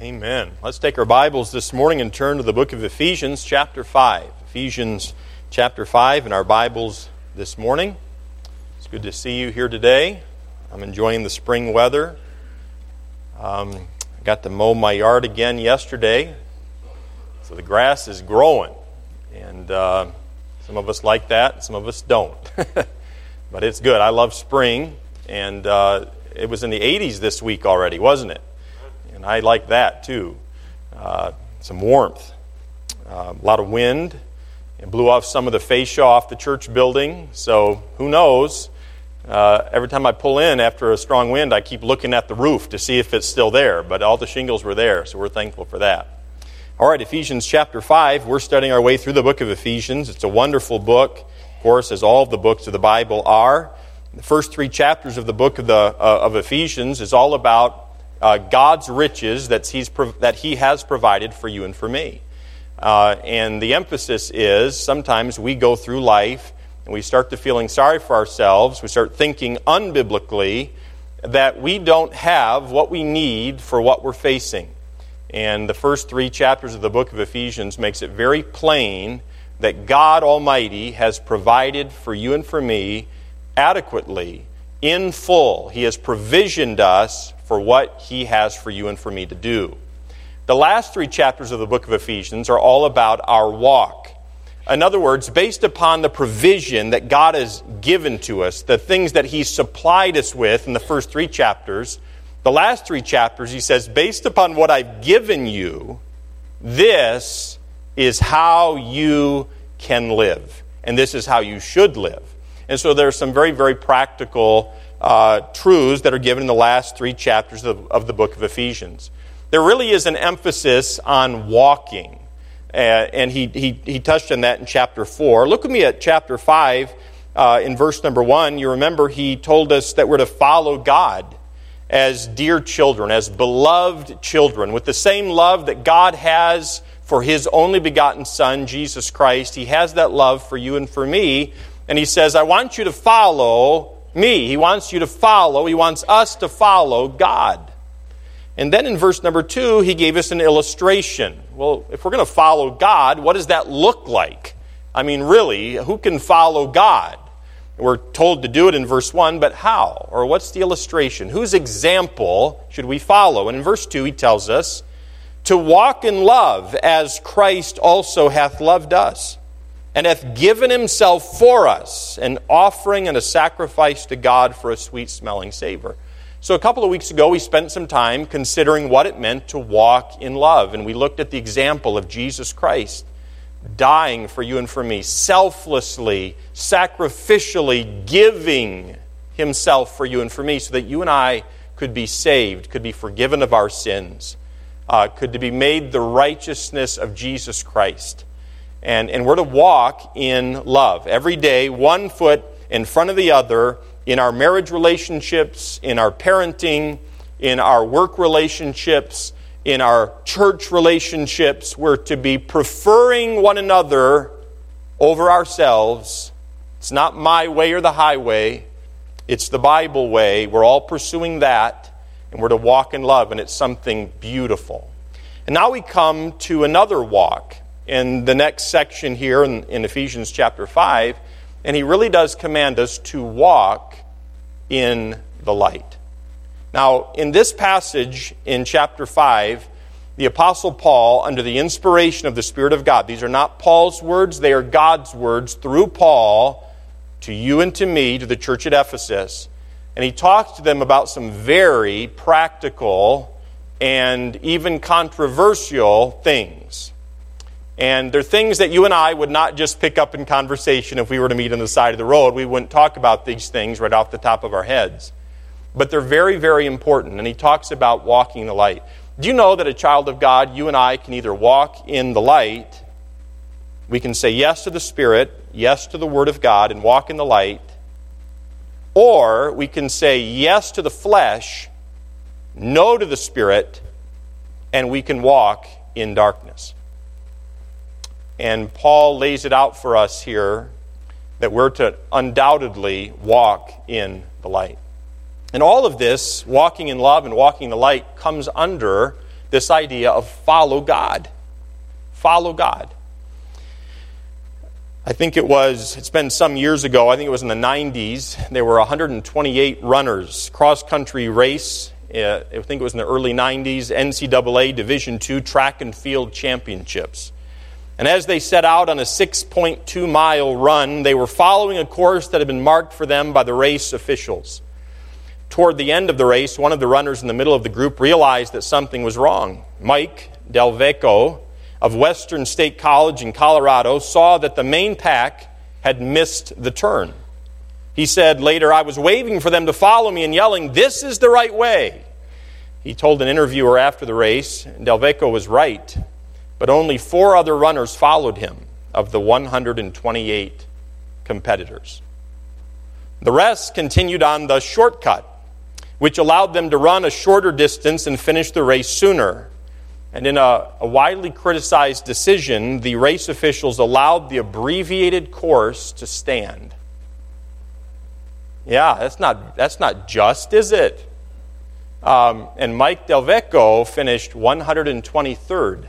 Amen. Let's take our Bibles this morning and turn to the book of Ephesians, chapter 5. Ephesians, chapter 5, in our Bibles this morning. It's good to see you here today. I'm enjoying the spring weather. Um, I got to mow my yard again yesterday, so the grass is growing. And uh, some of us like that, some of us don't. but it's good. I love spring, and uh, it was in the 80s this week already, wasn't it? And I like that too. Uh, some warmth, uh, a lot of wind. It blew off some of the fascia off the church building, so who knows? Uh, every time I pull in after a strong wind, I keep looking at the roof to see if it's still there, but all the shingles were there, so we're thankful for that. All right, Ephesians chapter 5. We're studying our way through the book of Ephesians. It's a wonderful book, of course, as all of the books of the Bible are. The first three chapters of the book of, the, uh, of Ephesians is all about uh, God's riches that, he's that He has provided for you and for me. Uh, and the emphasis is sometimes we go through life and we start to feeling sorry for ourselves. We start thinking unbiblically that we don't have what we need for what we're facing. And the first three chapters of the book of Ephesians makes it very plain that God Almighty has provided for you and for me adequately, in full. He has provisioned us for what He has for you and for me to do. The last three chapters of the book of Ephesians are all about our walk. In other words, based upon the provision that God has given to us, the things that He supplied us with in the first three chapters, the last three chapters, He says, based upon what I've given you, this is how you can live. And this is how you should live. And so there are some very, very practical uh, truths that are given in the last three chapters of, of, the book of Ephesians. There really is an emphasis on walking, uh, and he, he, he, touched on that in chapter 4. Look with me at chapter 5 uh, in verse number 1. You remember he told us that we're to follow God as dear children, as beloved children, with the same love that God has for his only begotten Son, Jesus Christ. He has that love for you and for me. And he says, I want you to follow me. He wants you to follow, he wants us to follow God. And then in verse number two, he gave us an illustration. Well, if we're going to follow God, what does that look like? I mean, really, who can follow God? We're told to do it in verse 1, but how? Or what's the illustration? Whose example should we follow? And in verse 2, he tells us to walk in love as Christ also hath loved us and hath given himself for us, an offering and a sacrifice to God for a sweet smelling savor. So, a couple of weeks ago, we spent some time considering what it meant to walk in love, and we looked at the example of Jesus Christ dying for you and for me, selflessly, sacrificially giving himself for you and for me so that you and I could be saved, could be forgiven of our sins, uh, could be made the righteousness of Jesus Christ. And, and we're to walk in love every day, one foot in front of the other, in our marriage relationships, in our parenting, in our work relationships, in our church relationships. We're to be preferring one another over ourselves. It's not my way or the highway, it's the Bible way. We're all pursuing that, and we're to walk in love, and it's something beautiful. And now we come to another walk in the next section here in, in Ephesians chapter 5, and he really does command us to walk in the light. Now, in this passage in chapter 5, the Apostle Paul, under the inspiration of the Spirit of God, these are not Paul's words, they are God's words through Paul to you and to me, to the church at Ephesus. And he talks to them about some very practical and even controversial things. And they're things that you and I would not just pick up in conversation if we were to meet on the side of the road. We wouldn't talk about these things right off the top of our heads. But they're very, very important. And he talks about walking the light. Do you know that a child of God, you and I, can either walk in the light, we can say yes to the Spirit, yes to the Word of God, and walk in the light, or we can say yes to the flesh, no to the Spirit, and we can walk in darkness. And Paul lays it out for us here that we're to undoubtedly walk in the light. And all of this, walking in love and walking in the light, comes under this idea of follow God. Follow God. I think it was, it's been some years ago, I think it was in the 90s. There were 128 runners, cross country race. Uh, I think it was in the early 90s, NCAA Division II track and field championships. And as they set out on a 6.2 mile run, they were following a course that had been marked for them by the race officials. Toward the end of the race, one of the runners in the middle of the group realized that something was wrong. Mike Delveco of Western State College in Colorado saw that the main pack had missed the turn. He said later, I was waving for them to follow me and yelling, This is the right way. He told an interviewer after the race, Delveco was right but only four other runners followed him of the 128 competitors. The rest continued on the shortcut, which allowed them to run a shorter distance and finish the race sooner. And in a, a, widely criticized decision, the race officials allowed the abbreviated course to stand. Yeah, that's not, that's not just, is it? Um, and Mike Delveco finished 123rd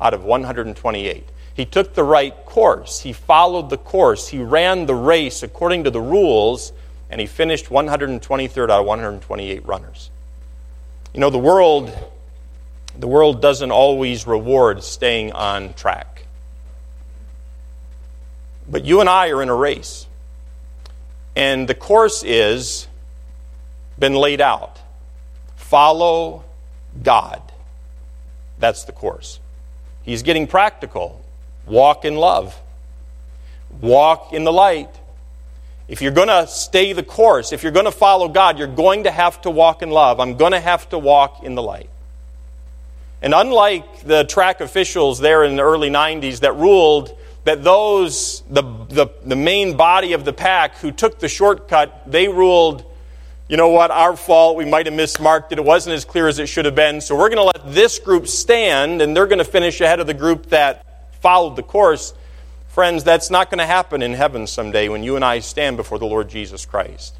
out of 128. He took the right course. He followed the course. He ran the race according to the rules, and he finished 123rd out of 128 runners. You know, the world, the world doesn't always reward staying on track. But you and I are in a race. And the course is been laid out. Follow God. That's the course. He's getting practical. Walk in love, walk in the light. If you're going to stay the course, if you're going to follow God, you're going to have to walk in love. I'm going to have to walk in the light. And unlike the track officials there in the early 90s that ruled that those, the, the, the main body of the pack who took the shortcut, they ruled you know what, our fault, we might have mismarked it, it wasn't as clear as it should have been, so we're going to let this group stand, and they're going to finish ahead of the group that followed the course. Friends, that's not going to happen in heaven someday when you and I stand before the Lord Jesus Christ.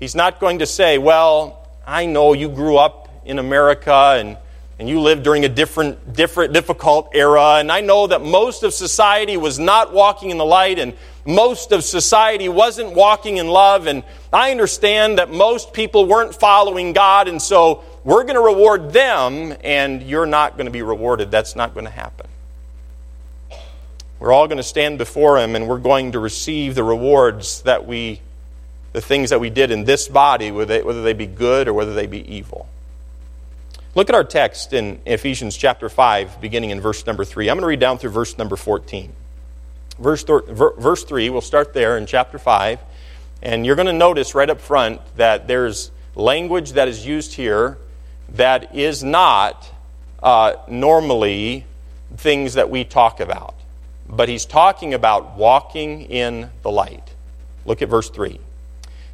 He's not going to say, Well, I know you grew up in America and, and you lived during a different, different, difficult era, and I know that most of society was not walking in the light, and most of society wasn't walking in love, and I understand that most people weren't following God, and so we're going to reward them, and you're not going to be rewarded. That's not going to happen. We're all going to stand before Him, and we're going to receive the rewards that we, the things that we did in this body, whether they, be good or whether they be evil. Look at our text in Ephesians chapter 5, beginning in verse number 3. I'm going to read down through verse number 14 verse, verse 3, we'll start there in chapter 5. And you're going to notice right up front that there's language that is used here that is not uh, normally things that we talk about. But he's talking about walking in the light. Look at verse 3.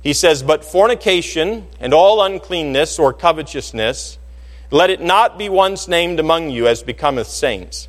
He says, But fornication and all uncleanness or covetousness, let it not be once named among you as becometh saints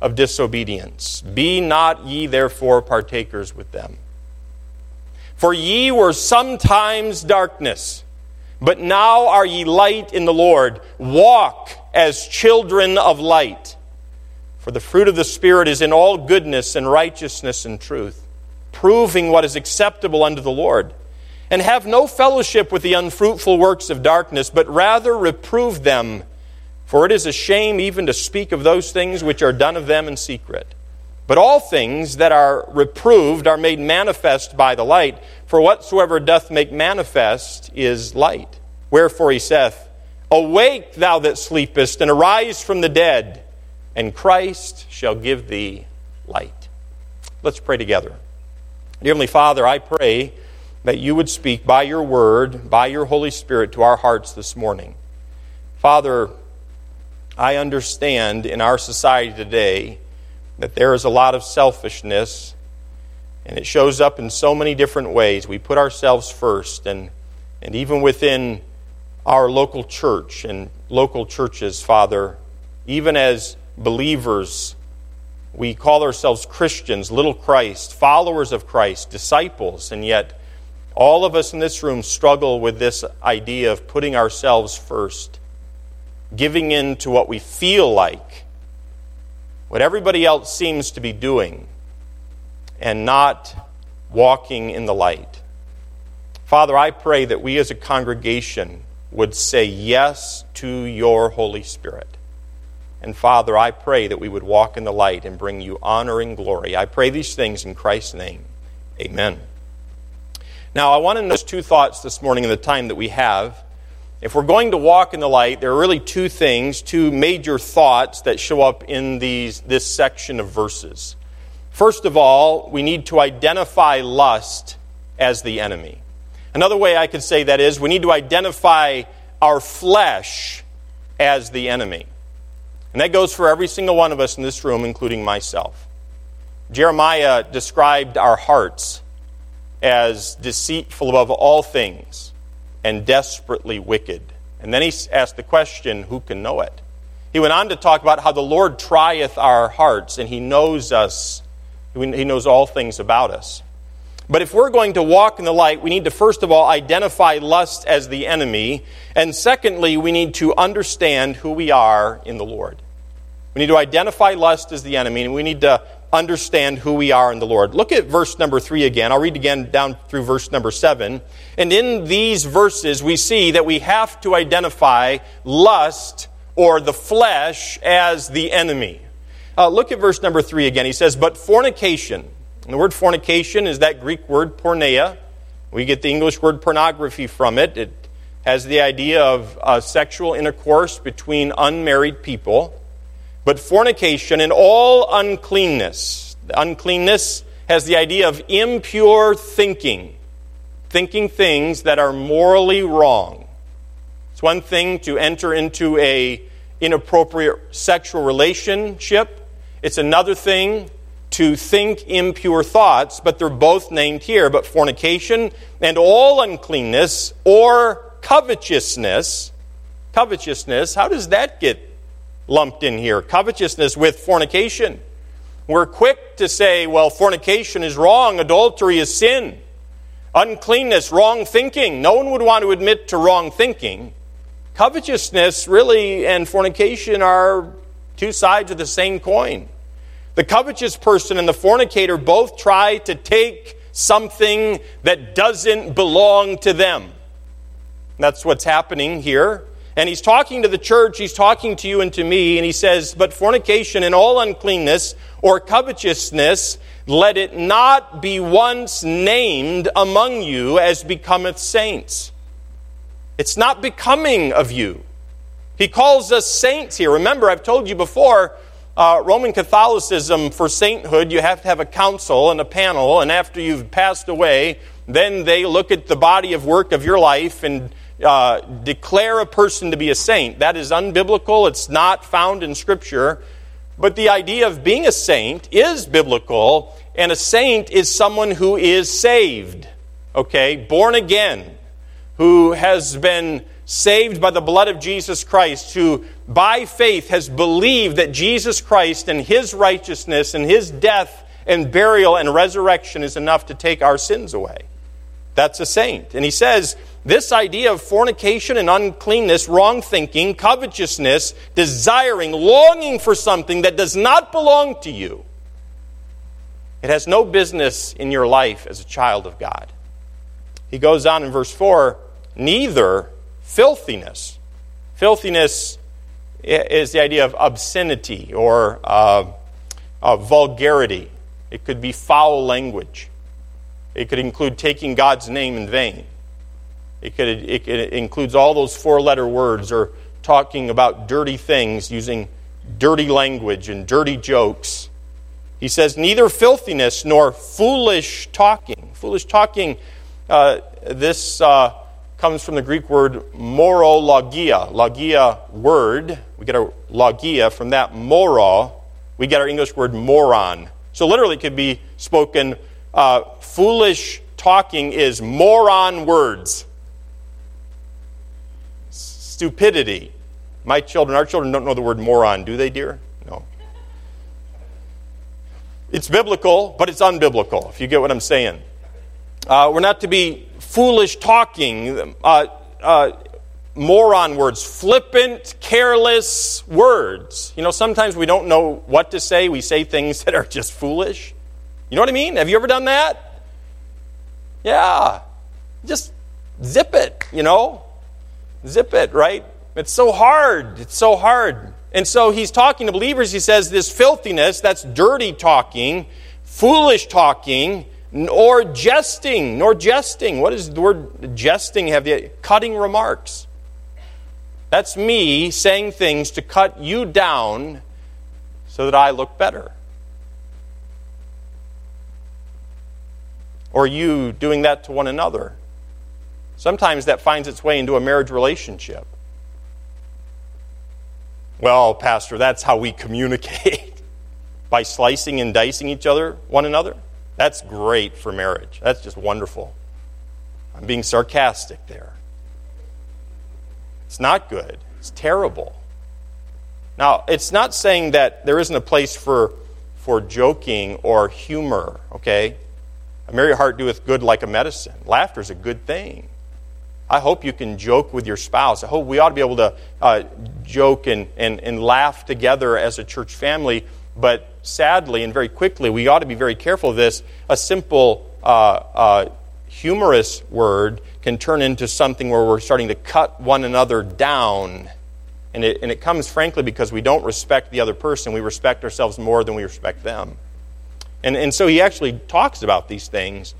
of disobedience. Be not ye therefore partakers with them. For ye were sometimes darkness, but now are ye light in the Lord. Walk as children of light. For the fruit of the Spirit is in all goodness and righteousness and truth, proving what is acceptable unto the Lord. And have no fellowship with the unfruitful works of darkness, but rather reprove them for it is a shame even to speak of those things which are done of them in secret. But all things that are reproved are made manifest by the light, for whatsoever doth make manifest is light. Wherefore he saith, Awake, thou that sleepest, and arise from the dead, and Christ shall give thee light. Let's pray together. Dear Heavenly Father, I pray that you would speak by your word, by your Holy Spirit to our hearts this morning. Father, I understand in our society today that there is a lot of selfishness, and it shows up in so many different ways. We put ourselves first, and, and even within our local church and local churches, Father, even as believers, we call ourselves Christians, little Christ, followers of Christ, disciples, and yet all of us in this room struggle with this idea of putting ourselves first, giving in to what we feel like, what everybody else seems to be doing, and not walking in the light. Father, I pray that we as a congregation would say yes to your Holy Spirit. And Father, I pray that we would walk in the light and bring you honor and glory. I pray these things in Christ's name. Amen. Now, I want to notice two thoughts this morning in the time that we have. If we're going to walk in the light, there are really two things, two major thoughts that show up in these, this section of verses. First of all, we need to identify lust as the enemy. Another way I could say that is we need to identify our flesh as the enemy. And that goes for every single one of us in this room, including myself. Jeremiah described our hearts as deceitful above all things and desperately wicked. And then he asked the question, Who can know it? He went on to talk about how the Lord trieth our hearts and he knows us, he knows all things about us. But if we're going to walk in the light, we need to first of all identify lust as the enemy. And secondly, we need to understand who we are in the Lord. We need to identify lust as the enemy, and we need to understand who we are in the Lord. Look at verse number three again. I'll read again down through verse number seven. And in these verses, we see that we have to identify lust or the flesh as the enemy. Uh, look at verse number three again. He says, But fornication and the word fornication is that Greek word porneia. We get the English word pornography from it. It has the idea of uh, sexual intercourse between unmarried people. But fornication and all uncleanness, uncleanness has the idea of impure thinking, thinking things that are morally wrong. It's one thing to enter into a inappropriate sexual relationship. It's another thing to think impure thoughts, but they're both named here. But fornication and all uncleanness or covetousness, covetousness, how does that get lumped in here? Covetousness with fornication. We're quick to say, well, fornication is wrong, adultery is sin, uncleanness, wrong thinking. No one would want to admit to wrong thinking. Covetousness, really, and fornication are two sides of the same coin. The covetous person and the fornicator both try to take something that doesn't belong to them. That's what's happening here. And he's talking to the church, he's talking to you and to me, and he says, But fornication and all uncleanness or covetousness, let it not be once named among you as becometh saints. It's not becoming of you. He calls us saints here. Remember, I've told you before, uh, Roman Catholicism, for sainthood, you have to have a council and a panel, and after you've passed away, then they look at the body of work of your life and uh, declare a person to be a saint. That is unbiblical, it's not found in Scripture. But the idea of being a saint is biblical, and a saint is someone who is saved, okay, born again, who has been saved by the blood of Jesus Christ, who by faith has believed that Jesus Christ and his righteousness and his death and burial and resurrection is enough to take our sins away. That's a saint. And he says this idea of fornication and uncleanness, wrong thinking, covetousness, desiring, longing for something that does not belong to you, it has no business in your life as a child of God. He goes on in verse 4 neither filthiness. Filthiness is the idea of obscenity or uh, vulgarity. It could be foul language. It could include taking God's name in vain. It, could, it, it includes all those four letter words or talking about dirty things using dirty language and dirty jokes. He says, neither filthiness nor foolish talking. Foolish talking, uh, this uh, comes from the Greek word morologia. Logia, word. We get our logia from that moro, we get our English word moron. So literally, it could be spoken uh, foolish talking is moron words. Stupidity. My children, our children don't know the word moron, do they, dear? No. It's biblical, but it's unbiblical, if you get what I'm saying. Uh, we're not to be foolish talking, uh, uh, moron words, flippant, careless words. You know, sometimes we don't know what to say. We say things that are just foolish. You know what I mean? Have you ever done that? Yeah. Just zip it, you know? Zip it, right? It's so hard. It's so hard. And so he's talking to believers. He says this filthiness, that's dirty talking, foolish talking, nor jesting, nor jesting. What does the word jesting have? The cutting remarks. That's me saying things to cut you down so that I look better. Or you doing that to one another. Sometimes that finds its way into a marriage relationship. Well, Pastor, that's how we communicate by slicing and dicing each other, one another. That's great for marriage. That's just wonderful. I'm being sarcastic there. It's not good. It's terrible. Now, it's not saying that there isn't a place for, for joking or humor, okay? A merry heart doeth good like a medicine. Laughter is a good thing. I hope you can joke with your spouse. I hope we ought to be able to uh, joke and, and, and laugh together as a church family but sadly and very quickly, we ought to be very careful of this. A simple, uh, uh, humorous word can turn into something where we're starting to cut one another down. And it, and it comes, frankly, because we don't respect the other person. We respect ourselves more than we respect them. And, and so he actually talks about these things.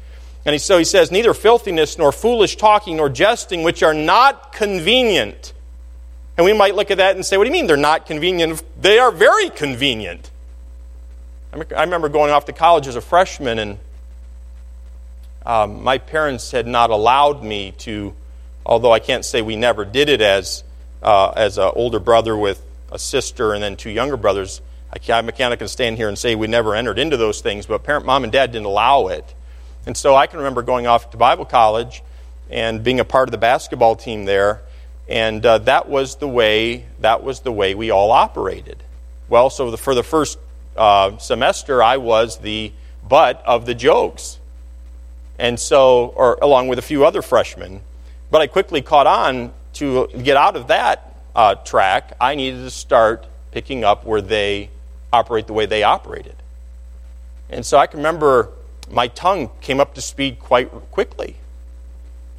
And so he says, Neither filthiness, nor foolish talking, nor jesting, which are not convenient. And we might look at that and say, What do you mean they're not convenient? They are very convenient. I remember going off to college as a freshman, and um, my parents had not allowed me to, although I can't say we never did it as, uh, as an older brother with a sister and then two younger brothers. I can't, I can't stand here and say we never entered into those things, but parent, mom and dad didn't allow it. And so I can remember going off to Bible college and being a part of the basketball team there, and uh, that was the way that was the way we all operated. Well, so the, for the first uh, semester, I was the butt of the jokes. And so, or along with a few other freshmen. But I quickly caught on to get out of that uh, track. I needed to start picking up where they operate the way they operated. And so I can remember my tongue came up to speed quite quickly.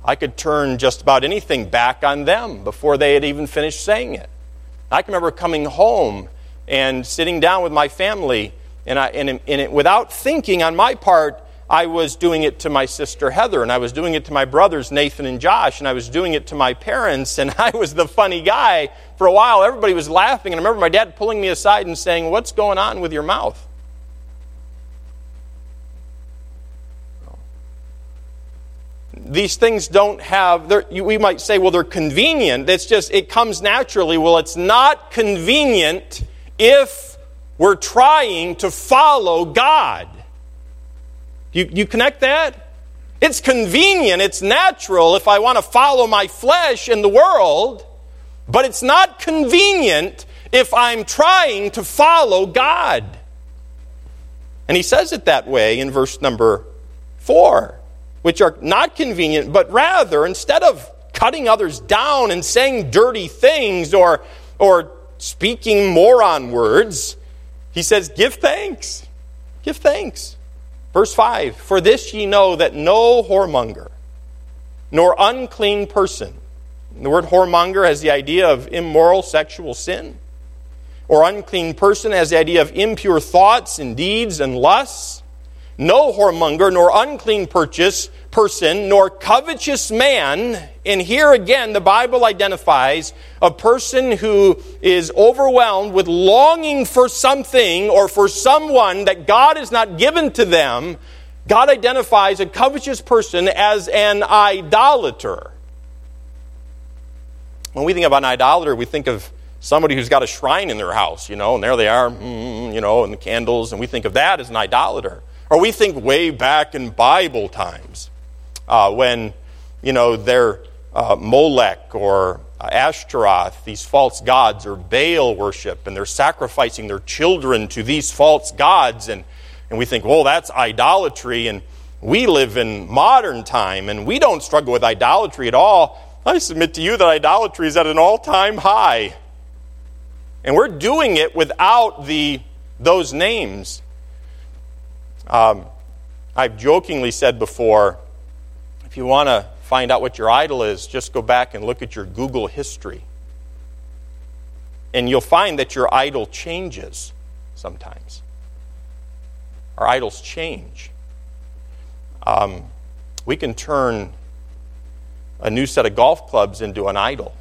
I could turn just about anything back on them before they had even finished saying it. I can remember coming home and sitting down with my family. And, I, and, and it, without thinking on my part, I was doing it to my sister Heather, and I was doing it to my brothers Nathan and Josh, and I was doing it to my parents, and I was the funny guy. For a while, everybody was laughing, and I remember my dad pulling me aside and saying, What's going on with your mouth? These things don't have, we might say, well, they're convenient. It's just, it comes naturally. Well, it's not convenient if we're trying to follow God. You, you connect that? It's convenient, it's natural if I want to follow my flesh in the world, but it's not convenient if I'm trying to follow God. And he says it that way in verse number four, which are not convenient, but rather, instead of cutting others down and saying dirty things or, or speaking moron words, he says, Give thanks. Give thanks. Verse 5 For this ye know that no whoremonger, nor unclean person, the word whoremonger has the idea of immoral sexual sin, or unclean person has the idea of impure thoughts and deeds and lusts. No whoremonger nor unclean purchase person nor covetous man. And here again, the Bible identifies a person who is overwhelmed with longing for something or for someone that God has not given to them. God identifies a covetous person as an idolater. When we think of an idolater, we think of somebody who's got a shrine in their house, you know, and there they are, mm, you know, and the candles, and we think of that as an idolater. Or we think way back in Bible times uh, when, you know, they're uh, Molech or Ashtaroth, these false gods, or Baal worship, and they're sacrificing their children to these false gods, and, and we think, well, that's idolatry, and we live in modern time, and we don't struggle with idolatry at all. I submit to you that idolatry is at an all time high. And we're doing it without the, those names. Um, I've jokingly said before if you want to find out what your idol is, just go back and look at your Google history. And you'll find that your idol changes sometimes. Our idols change. Um, we can turn a new set of golf clubs into an idol.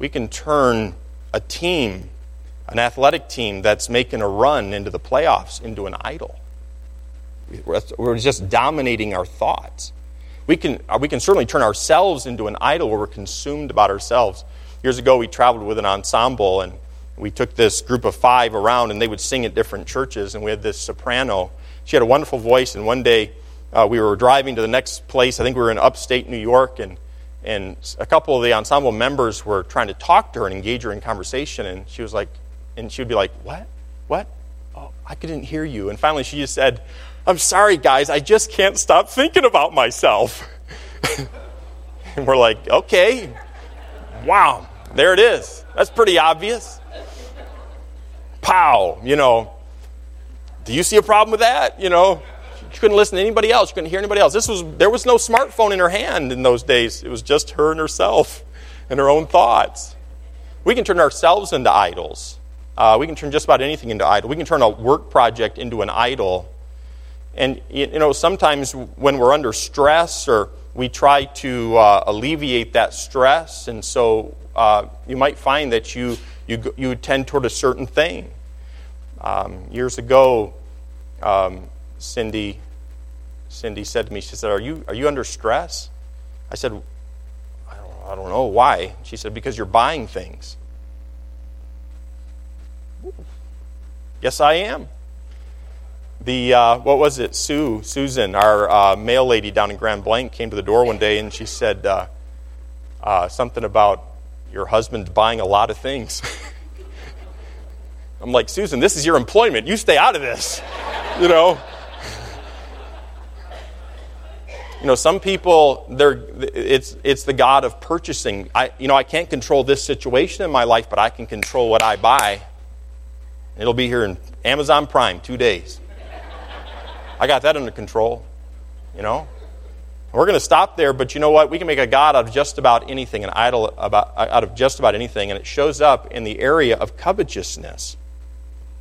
We can turn a team, an athletic team that's making a run into the playoffs, into an idol. We're just dominating our thoughts. We can, uh, we can certainly turn ourselves into an idol where we're consumed about ourselves. Years ago, we traveled with an ensemble and we took this group of five around and they would sing at different churches. And we had this soprano. She had a wonderful voice. And one day uh, we were driving to the next place. I think we were in upstate New York. And and a couple of the ensemble members were trying to talk to her and engage her in conversation and she was like and she would be like what? What? Oh i couldn't hear you. And finally she just said i'm sorry guys. I just can't stop thinking about myself. And we're like okay. Wow. There it is. That's pretty obvious. Pow you know. Do you see a problem with that? You know she couldn't listen to anybody else. She couldn't hear anybody else. This was, there was no smartphone in her hand in those days. It was just her and herself and her own thoughts. We can turn ourselves into idols. Uh, we can turn just about anything into idol. We can turn a work project into an idol. And, you know, sometimes when we're under stress or we try to uh, alleviate that stress, and so uh, you might find that you, you, you tend toward a certain thing. Um, years ago, um, Cindy Cindy said to me, she said, Are you, are you under stress? I said, I don't, I don't know. Why? She said, Because you're buying things. Yes, I am. The, uh, what was it? Sue, Susan, our uh, mail lady down in Grand Blanc, came to the door one day and she said uh, uh something about your husband buying a lot of things. I'm like, Susan, this is your employment. You stay out of this. You know? You know, some people, they're, it's, it's the God of purchasing. I, you know, I can't control this situation in my life, but I can control what I buy. It'll be here in Amazon Prime, two days. I got that under control, you know. We're going to stop there, but you know what? We can make a God out of just about anything, an idol about, out of just about anything, and it shows up in the area of covetousness.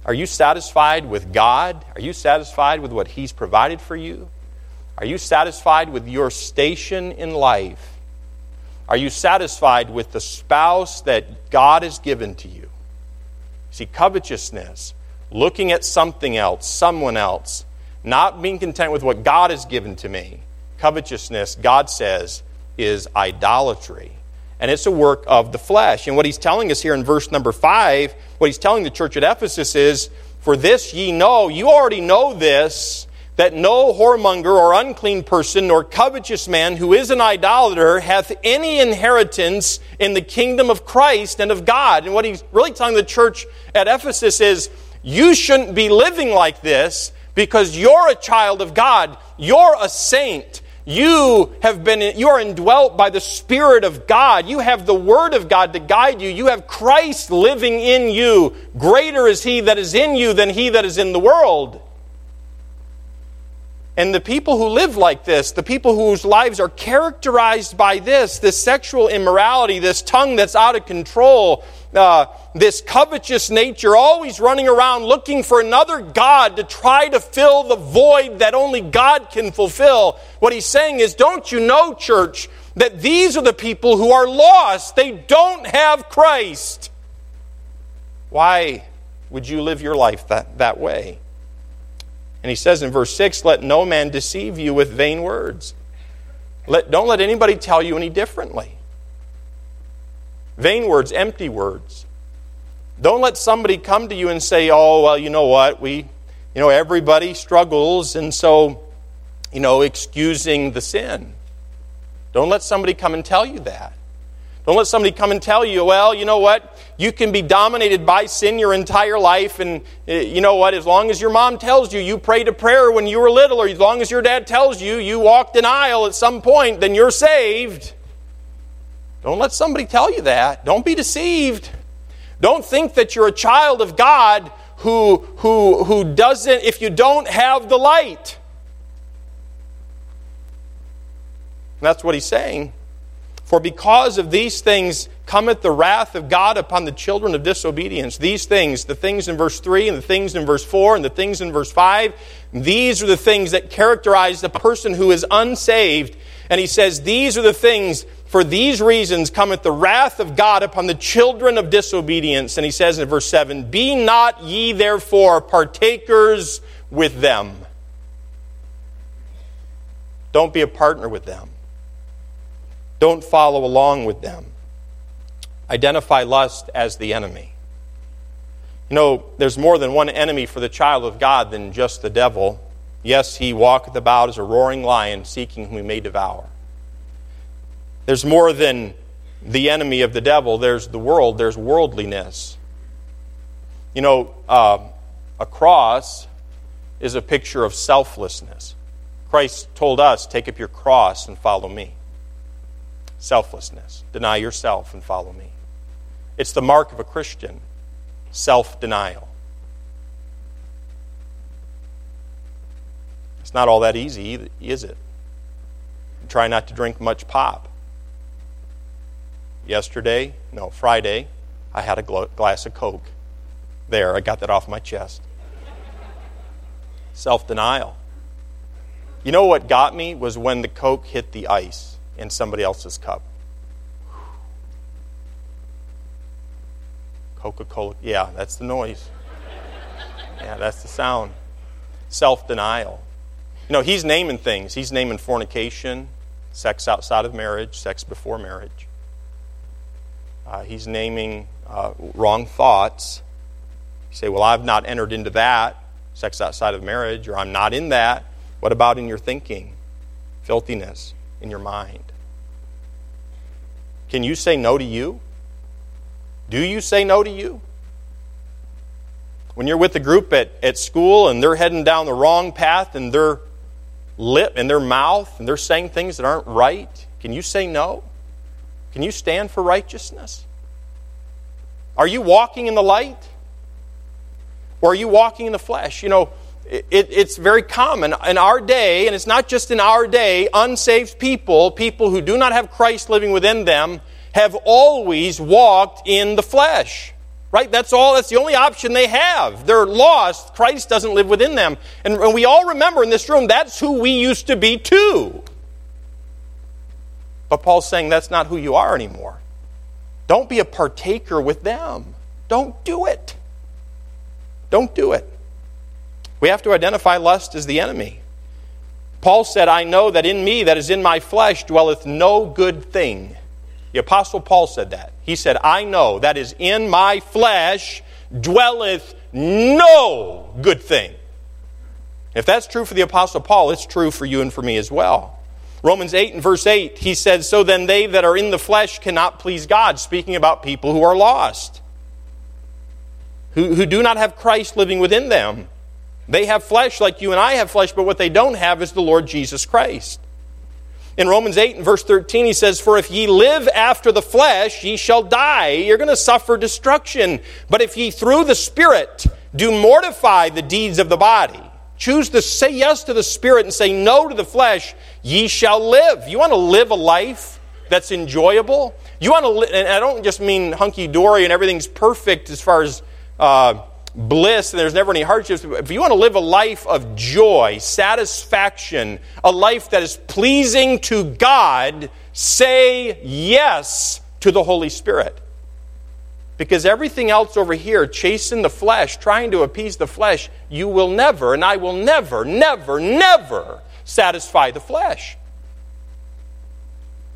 Are you satisfied with God? Are you satisfied with what He's provided for you? Are you satisfied with your station in life? Are you satisfied with the spouse that God has given to you? See, covetousness, looking at something else, someone else, not being content with what God has given to me. Covetousness, God says, is idolatry. And it's a work of the flesh. And what he's telling us here in verse number five, what he's telling the church at Ephesus is, For this ye know, you already know this, that no whoremonger or unclean person nor covetous man who is an idolater hath any inheritance in the kingdom of Christ and of God. And what he's really telling the church at Ephesus is you shouldn't be living like this because you're a child of God. You're a saint. You have been, you are indwelt by the Spirit of God. You have the Word of God to guide you. You have Christ living in you. Greater is He that is in you than He that is in the world. And the people who live like this, the people whose lives are characterized by this, this sexual immorality, this tongue that's out of control, uh, this covetous nature, always running around looking for another God to try to fill the void that only God can fulfill. What he's saying is, don't you know, church, that these are the people who are lost? They don't have Christ. Why would you live your life that, that way? And he says in verse 6 let no man deceive you with vain words. Let, don't let anybody tell you any differently. Vain words, empty words. Don't let somebody come to you and say, oh, well, you know what? We, you know, everybody struggles, and so, you know, excusing the sin. Don't let somebody come and tell you that. Don't let somebody come and tell you, well, you know what? You can be dominated by sin your entire life, and eh, you know what? As long as your mom tells you you prayed a prayer when you were little, or as long as your dad tells you you walked an aisle at some point, then you're saved. Don't let somebody tell you that. Don't be deceived. Don't think that you're a child of God who, who, who doesn't, if you don't have the light. that's what he's saying. For because of these things cometh the wrath of God upon the children of disobedience. These things, the things in verse 3 and the things in verse 4 and the things in verse 5, these are the things that characterize the person who is unsaved. And he says, These are the things, for these reasons cometh the wrath of God upon the children of disobedience. And he says in verse 7, Be not ye therefore partakers with them. Don't be a partner with them. Don't follow along with them. Identify lust as the enemy. You know, there's more than one enemy for the child of God than just the devil. Yes, he walketh about as a roaring lion, seeking whom he may devour. There's more than the enemy of the devil, there's the world, there's worldliness. You know, uh, a cross is a picture of selflessness. Christ told us, Take up your cross and follow me selflessness. Deny yourself and follow me. It's the mark of a Christian self denial. It's not all that easy, is it? Try not to drink much pop. Yesterday, no, Friday, I had a glass of Coke. There, I got that off my chest. Self denial. You know what got me was when the Coke hit the ice in somebody else's cup. Coca Cola. Yeah, that's the noise. Yeah, that's the sound. Self denial. You know, he's naming things. He's naming fornication, sex outside of marriage, sex before marriage. Uh, he's naming uh, wrong thoughts. You say, Well, I've not entered into that, sex outside of marriage, or I'm not in that. What about in your thinking? Filthiness in your mind. Can you say no to you? Do you say no to you? When you're with a group at, at school and they're heading down the wrong path and their lip and their mouth and they're saying things that aren't right, can you say no? Can you stand for righteousness? Are you walking in the light? Or are you walking in the flesh? You know, it, it's very common in our day, and it's not just in our day, unsaved people, people who do not have Christ living within them, have always walked in the flesh. Right? That's all, that's the only option they have. They're lost. Christ doesn't live within them. And, and we all remember in this room, that's who we used to be too. But Paul's saying that's not who you are anymore. Don't be a partaker with them. Don't do it. Don't do it. We have to identify lust as the enemy. Paul said, I know that in me, that is in my flesh, dwelleth no good thing. The Apostle Paul said that. He said, I know that is in my flesh dwelleth no good thing. If that's true for the Apostle Paul, it's true for you and for me as well. Romans 8 and verse 8, he said, So then they that are in the flesh cannot please God, speaking about people who are lost, who, who do not have Christ living within them. They have flesh like you and I have flesh, but what they don't have is the Lord Jesus Christ. In Romans 8 and verse 13, he says, For if ye live after the flesh, ye shall die. You're going to suffer destruction. But if ye through the Spirit do mortify the deeds of the body, choose to say yes to the Spirit and say no to the flesh, ye shall live. You want to live a life that's enjoyable? You want to, li- and I don't just mean hunky dory and everything's perfect as far as. Uh, bliss and there's never any hardships. If you want to live a life of joy, satisfaction, a life that is pleasing to God, say yes to the Holy Spirit. Because everything else over here, chasing the flesh, trying to appease the flesh, you will never, and I will never, never, never satisfy the flesh.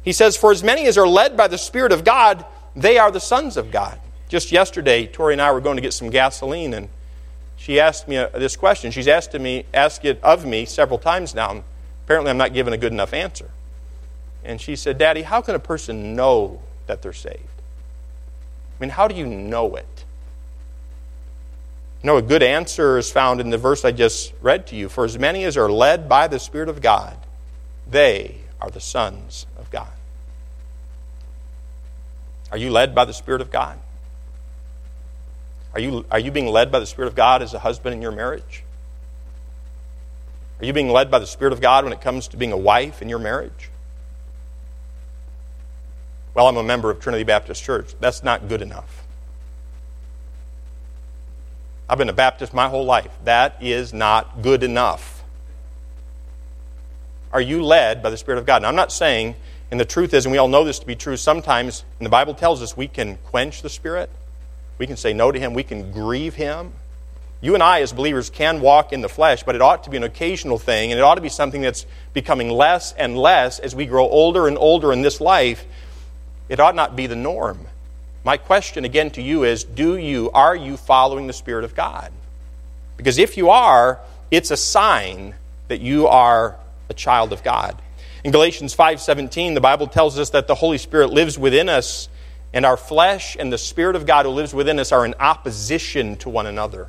He says, For as many as are led by the Spirit of God, they are the sons of God. Just yesterday, Tori and I were going to get some gasoline, and she asked me uh, this question. She's asked me, asked it of me several times now. Apparently, I'm not giving a good enough answer. And she said, Daddy, how can a person know that they're saved? I mean, how do you know it? You know, a good answer is found in the verse I just read to you. For as many as are led by the Spirit of God, they are the sons of God. Are you led by the Spirit of God? Are you, are you being led by the Spirit of God as a husband in your marriage? Are you being led by the Spirit of God when it comes to being a wife in your marriage? Well, I'm a member of Trinity Baptist Church. That's not good enough. I've been a Baptist my whole life. That is not good enough. Are you led by the Spirit of God? Now, I'm not saying, and the truth is, and we all know this to be true, sometimes, and the Bible tells us we can quench the Spirit. We can say no to Him. We can grieve Him. You and I, as believers, can walk in the flesh, but it ought to be an occasional thing, and it ought to be something that's becoming less and less as we grow older and older in this life. It ought not be the norm. My question again to you is do you, are you following the Spirit of God? Because if you are, it's a sign that you are a child of God. In Galatians 5:17, the Bible tells us that the Holy Spirit lives within us and our flesh and the Spirit of God who lives within us are in opposition to one another.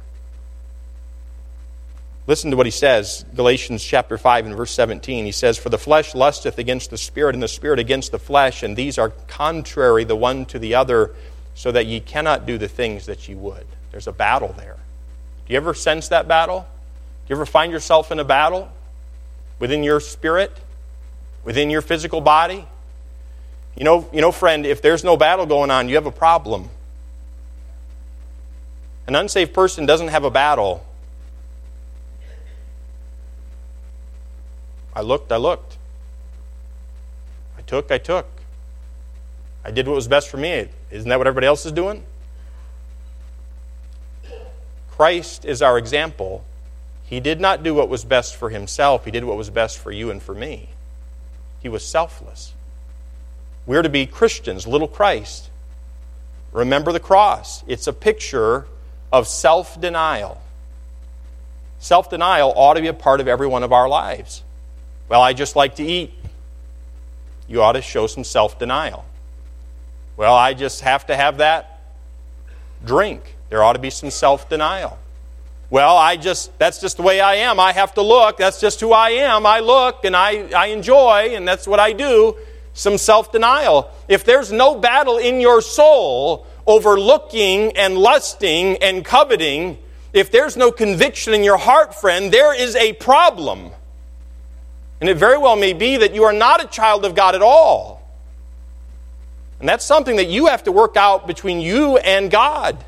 Listen to what he says, Galatians chapter 5 and verse 17. He says, For the flesh lusteth against the Spirit, and the Spirit against the flesh, and these are contrary the one to the other, so that ye cannot do the things that ye would. There's a battle there. Do you ever sense that battle? Do you ever find yourself in a battle within your spirit, within your physical body? You know, you know, friend, if there's no battle going on, you have a problem. An unsaved person doesn't have a battle. I looked, I looked. I took, I took. I did what was best for me. Isn't that what everybody else is doing? Christ is our example. He did not do what was best for himself, he did what was best for you and for me. He was selfless. We're to be Christians, little Christ. Remember the cross. It's a picture of self denial. Self denial ought to be a part of every one of our lives. Well, I just like to eat. You ought to show some self denial. Well, I just have to have that drink. There ought to be some self denial. Well, I just, that's just the way I am. I have to look. That's just who I am. I look and I, I enjoy, and that's what I do some self denial. If there's no battle in your soul over looking and lusting and coveting, if there's no conviction in your heart, friend, there is a problem. And it very well may be that you are not a child of God at all. And that's something that you have to work out between you and God.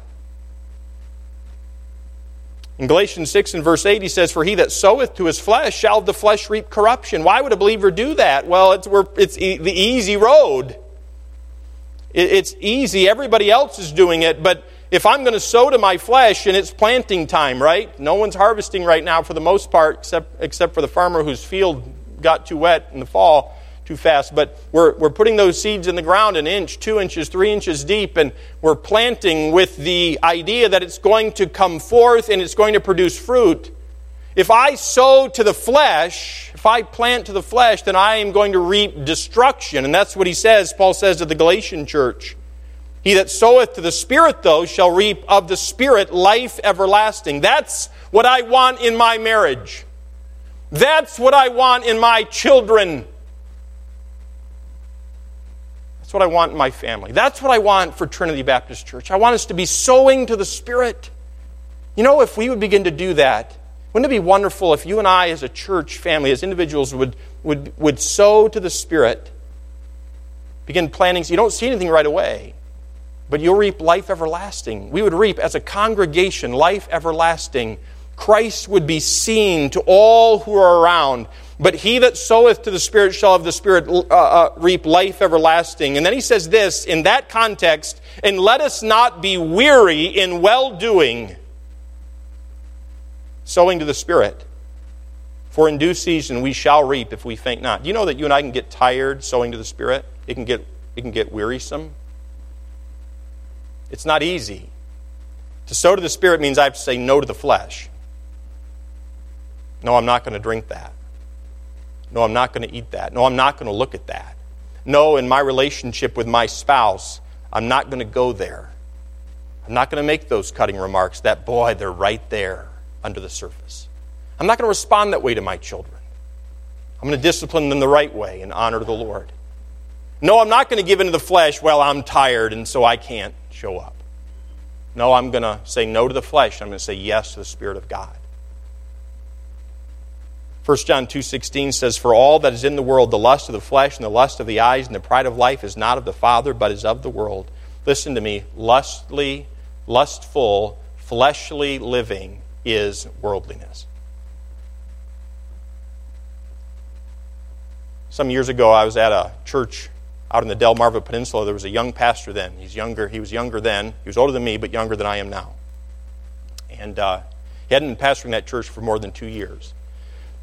In Galatians 6 and verse 8, he says, For he that soweth to his flesh shall the flesh reap corruption. Why would a believer do that? Well, it's, it's e- the easy road. It, it's easy. Everybody else is doing it. But if I'm going to sow to my flesh and it's planting time, right? No one's harvesting right now for the most part, except, except for the farmer whose field got too wet in the fall too fast, but we're, we're putting those seeds in the ground an inch, two inches, three inches deep, and we're planting with the idea that it's going to come forth and it's going to produce fruit. If I sow to the flesh, if I plant to the flesh, then I am going to reap destruction. And that's what he says, Paul says to the Galatian church. He that soweth to the Spirit, though, shall reap of the Spirit life everlasting. That's what I want in my marriage. That's what I want in my children. That's what I want in my family. That's what I want for Trinity Baptist Church. I want us to be sowing to the Spirit. You know, if we would begin to do that, wouldn't it be wonderful if you and I, as a church family, as individuals, would, would, would sow to the Spirit? Begin planting. So you don't see anything right away, but you'll reap life everlasting. We would reap, as a congregation, life everlasting. Christ would be seen to all who are around. But he that soweth to the Spirit shall of the Spirit uh, uh, reap life everlasting. And then he says this in that context, and let us not be weary in well doing, sowing to the Spirit. For in due season we shall reap if we faint not. Do you know that you and I can get tired sowing to the Spirit? It can get, it can get wearisome. It's not easy. To sow to the Spirit means I have to say no to the flesh. No, I'm not going to drink that. No, I'm not going to eat that. No, I'm not going to look at that. No, in my relationship with my spouse, I'm not going to go there. I'm not going to make those cutting remarks that, boy, they're right there under the surface. I'm not going to respond that way to my children. I'm going to discipline them the right way and honor the Lord. No, I'm not going to give into the flesh, well, I'm tired and so I can't show up. No, I'm going to say no to the flesh. I'm going to say yes to the Spirit of God. 1 John 2:16 says for all that is in the world the lust of the flesh and the lust of the eyes and the pride of life is not of the father but is of the world. Listen to me, lustly, lustful, fleshly living is worldliness. Some years ago I was at a church out in the Delmarva Peninsula. There was a young pastor then. He's younger. He was younger then. He was older than me, but younger than I am now. And uh, he hadn't been pastoring that church for more than two years.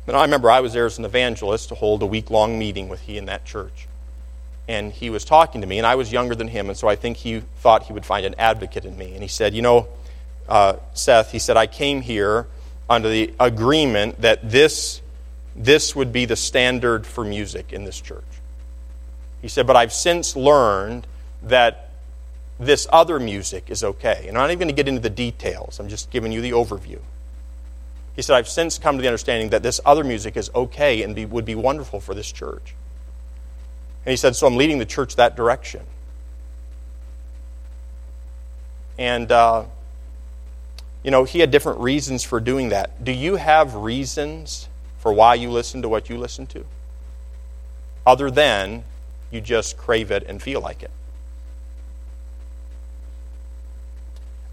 But I remember I was there as an evangelist to hold a week long meeting with he in that church. And he was talking to me, and I was younger than him, and so I think he thought he would find an advocate in me. And he said, You know, uh, Seth, he said, I came here under the agreement that this, this would be the standard for music in this church. He said, But I've since learned that this other music is okay. And I'm not even going to get into the details, I'm just giving you the overview. He said, I've since come to the understanding that this other music is okay and be, would be wonderful for this church. And he said, So I'm leading the church that direction. And, uh, you know, he had different reasons for doing that. Do you have reasons for why you listen to what you listen to? Other than you just crave it and feel like it.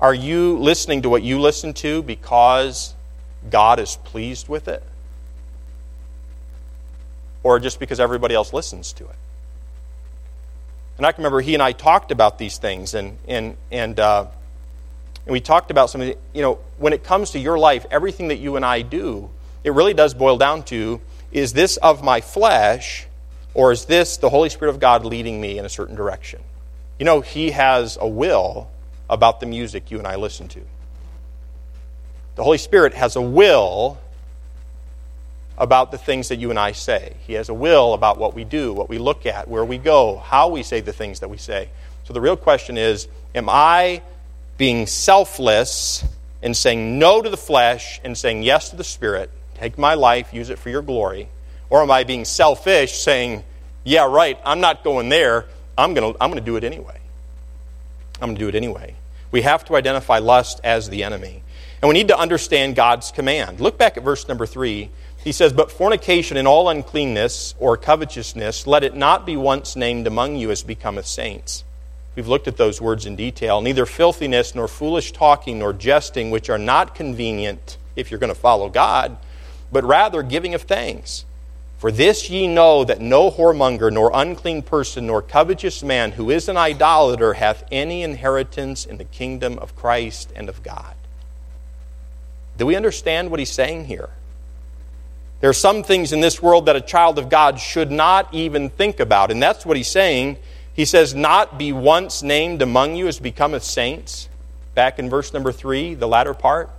Are you listening to what you listen to because God is pleased with it? Or just because everybody else listens to it? And I can remember he and I talked about these things, and, and, and, uh, and we talked about something, you know, when it comes to your life, everything that you and I do, it really does boil down to is this of my flesh, or is this the Holy Spirit of God leading me in a certain direction? You know, He has a will about the music you and I listen to. The Holy Spirit has a will about the things that you and I say. He has a will about what we do, what we look at, where we go, how we say the things that we say. So the real question is Am I being selfless and saying no to the flesh and saying yes to the Spirit? Take my life, use it for your glory. Or am I being selfish, saying, Yeah, right, I'm not going there. I'm going to I'm going to do it anyway. I'm going to do it anyway. We have to identify lust as the enemy. And we need to understand God's command. Look back at verse number 3. He says, But fornication and all uncleanness or covetousness, let it not be once named among you as becometh saints. We've looked at those words in detail. Neither filthiness, nor foolish talking, nor jesting, which are not convenient if you're going to follow God, but rather giving of thanks. For this ye know that no whoremonger, nor unclean person, nor covetous man who is an idolater hath any inheritance in the kingdom of Christ and of God. Do we understand what he's saying here? There are some things in this world that a child of God should not even think about, and that's what he's saying. He says, Not be once named among you as becometh saints, back in verse number three, the latter part.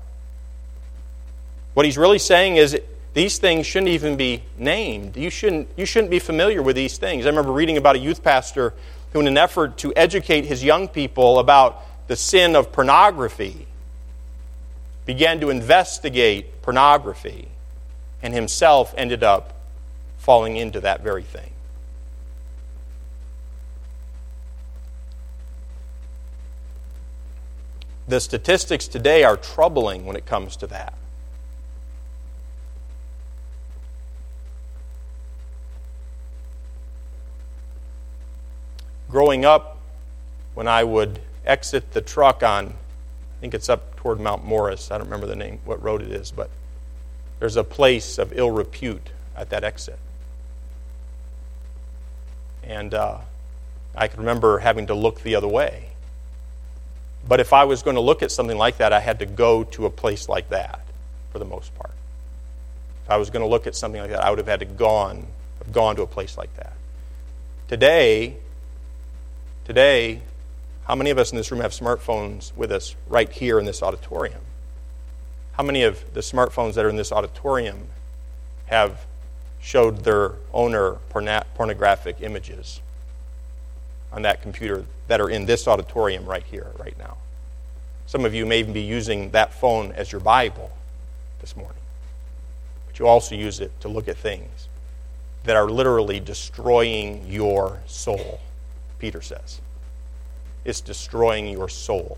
What he's really saying is these things shouldn't even be named. You shouldn't, you shouldn't be familiar with these things. I remember reading about a youth pastor who, in an effort to educate his young people about the sin of pornography, began to investigate pornography and himself ended up falling into that very thing. The statistics today are troubling when it comes to that. Growing up, when I would exit the truck on I think it's up toward Mount Morris. I don't remember the name, what road it is, but there's a place of ill repute at that exit. And uh, I can remember having to look the other way. But if I was going to look at something like that, I had to go to a place like that for the most part. If I was going to look at something like that, I would have had to gone, have gone to a place like that. Today, today, How many of us in this room have smartphones with us right here in this auditorium? How many of the smartphones that are in this auditorium have showed their owner pornographic images on that computer that are in this auditorium right here, right now? Some of you may even be using that phone as your Bible this morning. But you also use it to look at things that are literally destroying your soul, Peter says. It's destroying your soul.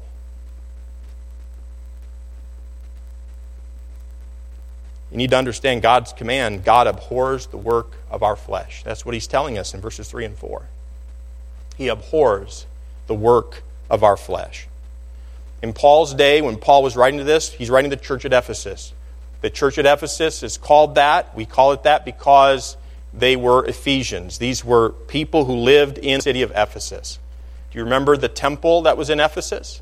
You need to understand God's command. God abhors the work of our flesh. That's what he's telling us in verses 3 and 4. He abhors the work of our flesh. In Paul's day, when Paul was writing to this, he's writing to the church at Ephesus. The church at Ephesus is called that. We call it that because they were Ephesians. These were people who lived in the city of Ephesus. Do you remember the temple that was in Ephesus?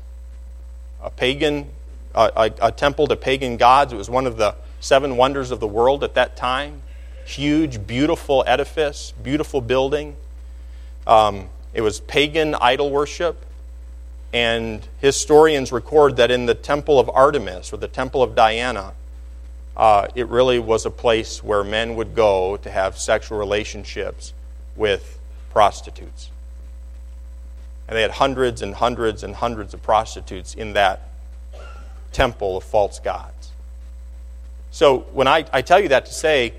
A pagan, a, a, a temple to pagan gods. It was one of the seven wonders of the world at that time. Huge, beautiful edifice, beautiful building. Um, it was pagan idol worship. And historians record that in the temple of Artemis or the temple of Diana, uh, it really was a place where men would go to have sexual relationships with prostitutes. And they had hundreds and hundreds and hundreds of prostitutes in that temple of false gods. So when I, I tell you that to say,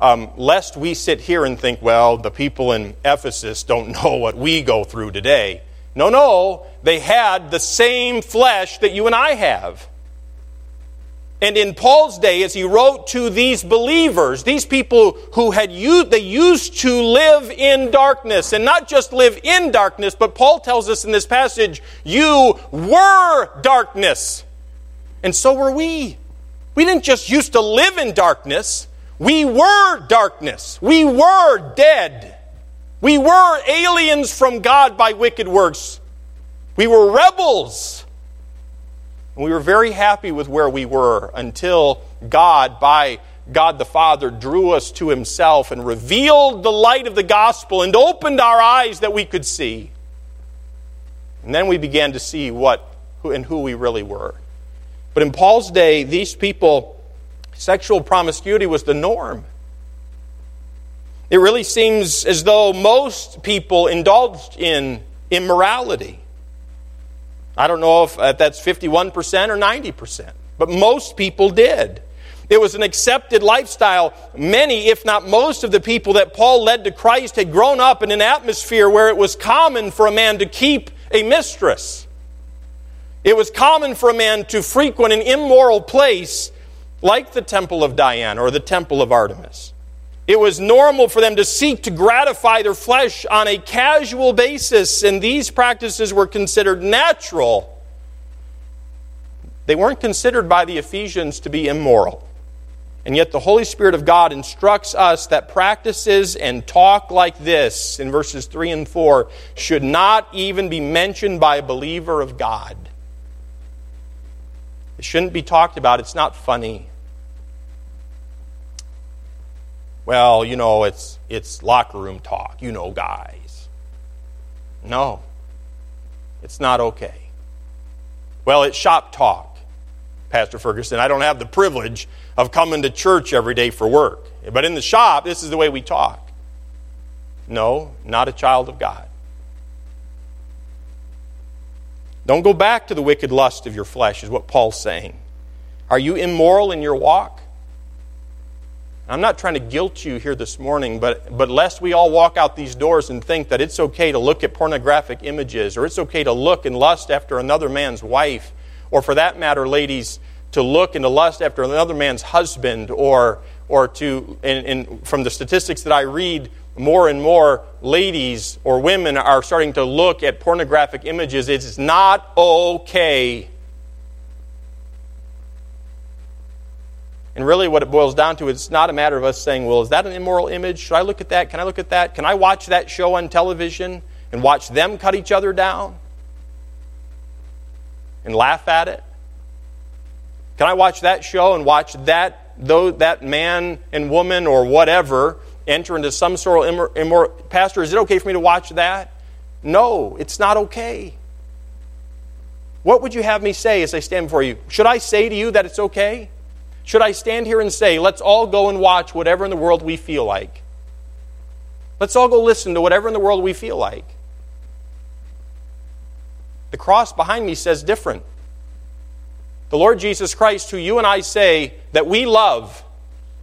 um, lest we sit here and think, well, the people in Ephesus don't know what we go through today. No, no, they had the same flesh that you and I have. And in Paul's day, as he wrote to these believers, these people who had used, they used to live in darkness, and not just live in darkness, but Paul tells us in this passage, you were darkness. And so were we. We didn't just used to live in darkness, we were darkness. We were dead. We were aliens from God by wicked works. We were rebels. And we were very happy with where we were until God, by God the Father, drew us to Himself and revealed the light of the gospel and opened our eyes that we could see. And then we began to see what and who we really were. But in Paul's day, these people, sexual promiscuity was the norm. It really seems as though most people indulged in immorality. I don't know if uh, that's 51% or 90%, but most people did. It was an accepted lifestyle. Many, if not most, of the people that Paul led to Christ had grown up in an atmosphere where it was common for a man to keep a mistress. It was common for a man to frequent an immoral place like the temple of Diana or the temple of Artemis. It was normal for them to seek to gratify their flesh on a casual basis, and these practices were considered natural. They weren't considered by the Ephesians to be immoral. And yet, the Holy Spirit of God instructs us that practices and talk like this in verses 3 and 4 should not even be mentioned by a believer of God. It shouldn't be talked about. It's not funny. Well, you know, it's, it's locker room talk, you know, guys. No, it's not okay. Well, it's shop talk, Pastor Ferguson. I don't have the privilege of coming to church every day for work. But in the shop, this is the way we talk. No, not a child of God. Don't go back to the wicked lust of your flesh, is what Paul's saying. Are you immoral in your walk? I'm not trying to guilt you here this morning, but, but lest we all walk out these doors and think that it's okay to look at pornographic images or it's okay to look and lust after another man's wife, or for that matter, ladies, to look and to lust after another man's husband, or, or to, and, and from the statistics that I read, more and more ladies or women are starting to look at pornographic images. It's not okay And really, what it boils down to, it's not a matter of us saying, well, is that an immoral image? Should I look at that? Can I look at that? Can I watch that show on television and watch them cut each other down and laugh at it? Can I watch that show and watch that, though, that man and woman or whatever enter into some sort of immoral? Pastor, is it okay for me to watch that? No, it's not okay. What would you have me say as I stand before you? Should I say to you that it's okay? Should I stand here and say, let's all go and watch whatever in the world we feel like? Let's all go listen to whatever in the world we feel like. The cross behind me says different. The Lord Jesus Christ, who you and I say that we love,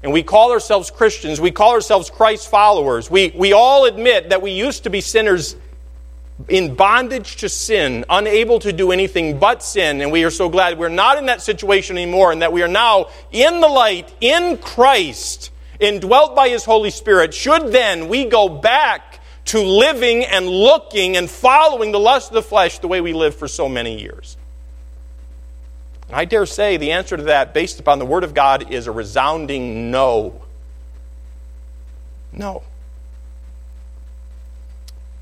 and we call ourselves Christians, we call ourselves Christ followers, we, we all admit that we used to be sinners in bondage to sin, unable to do anything but sin, and we are so glad we're not in that situation anymore and that we are now in the light, in Christ, indwelt by His Holy Spirit, should then we go back to living and looking and following the lust of the flesh the way we lived for so many years? And I dare say the answer to that, based upon the Word of God, is a resounding no. No.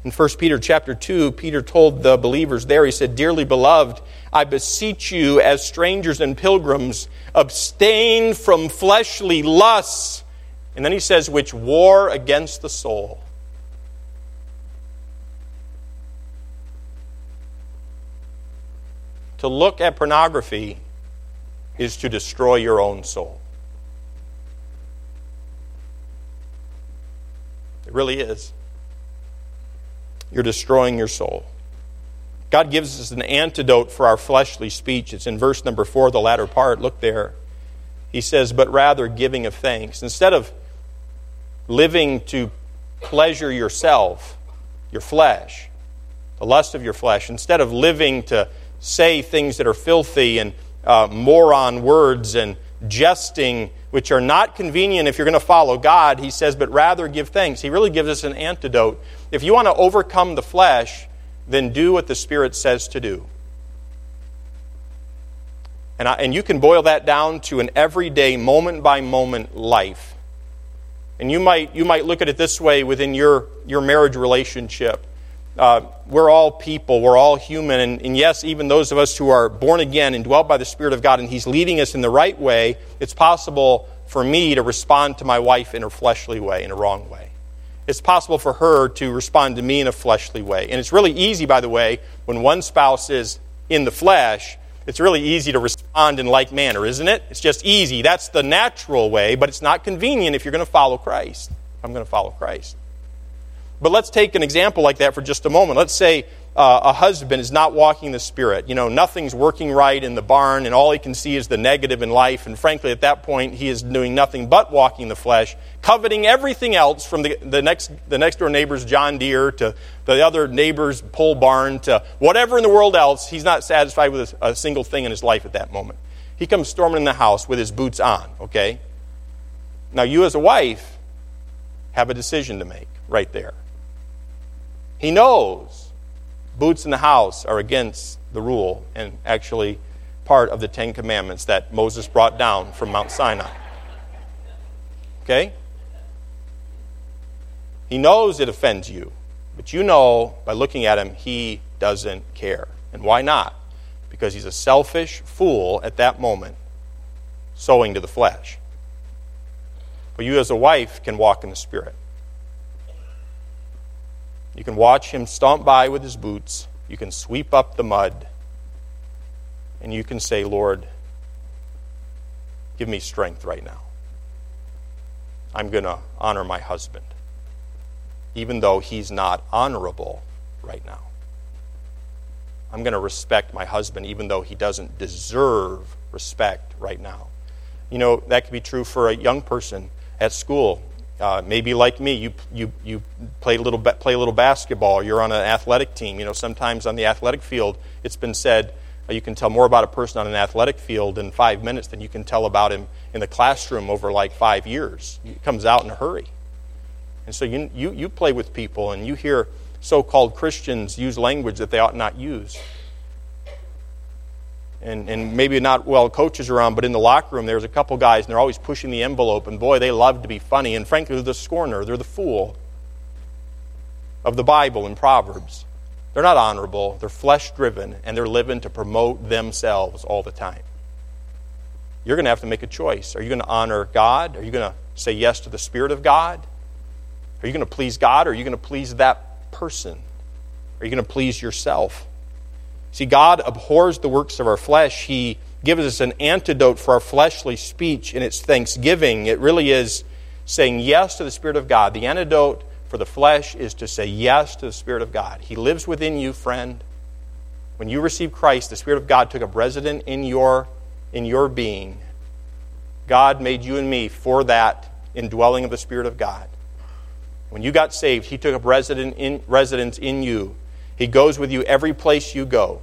In 1 Peter chapter 2, Peter told the believers there, he said, Dearly beloved, I beseech you as strangers and pilgrims, abstain from fleshly lusts. And then he says, which war against the soul. To look at pornography is to destroy your own soul. It really is you're destroying your soul. God gives us an antidote for our fleshly speech. It's in verse number four, the latter part. Look there. He says, but rather giving of thanks. Instead of living to pleasure yourself, your flesh, the lust of your flesh, instead of living to say things that are filthy and uh, moron words and jesting, which are not convenient if you're going to follow God, he says, but rather give thanks. He really gives us an antidote if you want to overcome the flesh, then do what the Spirit says to do. And, I, and you can boil that down to an everyday, moment by moment life. And you might, you might look at it this way within your, your marriage relationship. Uh, we're all people, we're all human, and, and, yes, even those of us who are born again and dwelt by the Spirit of God, and He's leading us in the right way, it's possible for me to respond to my wife in a fleshly way, in a wrong way it's possible for her to respond to me in a fleshly way. And it's really easy, by the way, when one spouse is in the flesh, it's really easy to respond in like manner, isn't it? It's just easy. That's the natural way, but it's not convenient if you're going to follow Christ. I'm going to follow Christ. But let's take an example like that for just a moment. Let's say uh, a husband is not walking the Spirit. You know, nothing's working right in the barn, and all he can see is the negative in life. And frankly, at that point, he is doing nothing but walking the flesh, coveting everything else from the, the, next, the next door neighbor's John Deere to the other neighbor's pole barn to whatever in the world else. He's not satisfied with a, a single thing in his life at that moment. He comes storming in the house with his boots on, okay? Now, you as a wife have a decision to make right there. He knows boots in the house are against the rule and actually part of the Ten Commandments that Moses brought down from Mount Sinai. Okay? He knows it offends you, but you know by looking at him, he doesn't care. And why not? Because he's a selfish fool at that moment, sowing to the flesh. But you, as a wife, can walk in the Spirit. You can watch him stomp by with his boots. You can sweep up the mud. And you can say, Lord, give me strength right now. I'm going to honor my husband, even though he's not honorable right now. I'm going to respect my husband, even though he doesn't deserve respect right now. You know, that could be true for a young person at school. Uh, maybe like me, you, you, you play, a little, play a little basketball, you're on an athletic team. You know, sometimes on the athletic field, it's been said uh, you can tell more about a person on an athletic field in five minutes than you can tell about him in the classroom over like five years. He comes out in a hurry. And so you, you, you play with people and you hear so called Christians use language that they ought not use and, and maybe not well coaches around, but in the locker room there's a couple guys and they're always pushing the envelope, and boy, they love to be funny. And frankly, they're the scorner, they're the fool of the Bible and Proverbs. They're not honorable, they're flesh driven, and they're living to promote themselves all the time. You're going to have to make a choice. Are you going to honor God? Are you going to say yes to the Spirit of God? Are you going to please God or are you going to please that person? Are you going to please yourself? See, God abhors the works of our flesh. He gives us an antidote for our fleshly speech, and it's thanksgiving. It really is saying yes to the Spirit of God. The antidote for the flesh is to say yes to the Spirit of God. He lives within you, friend. When you received Christ, the Spirit of God took up resident in your, in your being. God made you and me for that indwelling of the Spirit of God. When you got saved, He took up resident in, residence in you. He goes with you every place you go.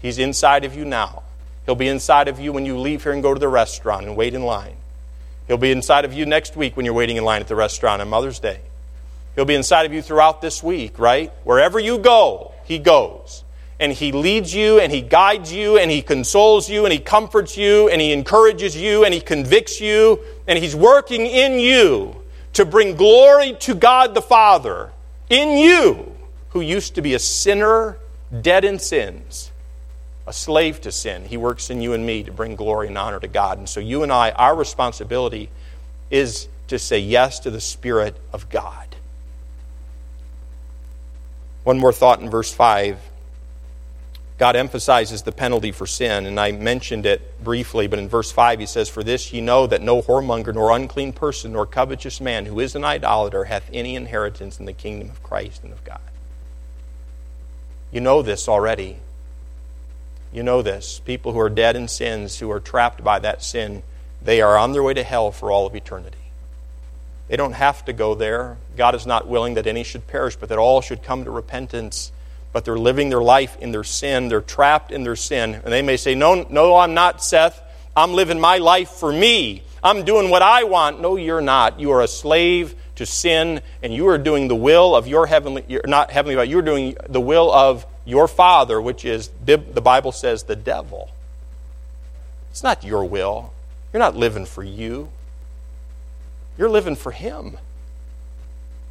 He's inside of you now. He'll be inside of you when you leave here and go to the restaurant and wait in line. He'll be inside of you next week when you're waiting in line at the restaurant on Mother's Day. He'll be inside of you throughout this week, right? Wherever you go, He goes and He leads you and He guides you and He consoles you and He comforts you and He encourages you and He convicts you and He's working in you to bring glory to God the Father in you who used to be a sinner, dead in sins, a slave to sin. He works in you and me to bring glory and honor to God. And so you and I, our responsibility is to say yes to the Spirit of God. One more thought in verse 5 God emphasizes the penalty for sin, and I mentioned it briefly, but in verse 5 he says, For this ye know that no whoremonger, nor unclean person, nor covetous man who is an idolater hath any inheritance in the kingdom of Christ and of God. You know this already. You know this. People who are dead in sins, who are trapped by that sin, they are on their way to hell for all of eternity. They don't have to go there. God is not willing that any should perish, but that all should come to repentance but they're living their life in their sin. They're trapped in their sin. And they may say, No, no, I'm not, Seth. I'm living my life for me. I'm doing what I want. No, you're not. You are a slave to sin, and you are doing the will of your heavenly, you're not heavenly, but you're doing the will of your Father, which is, the Bible says, the devil. It's not your will. You're not living for you. You're living for Him.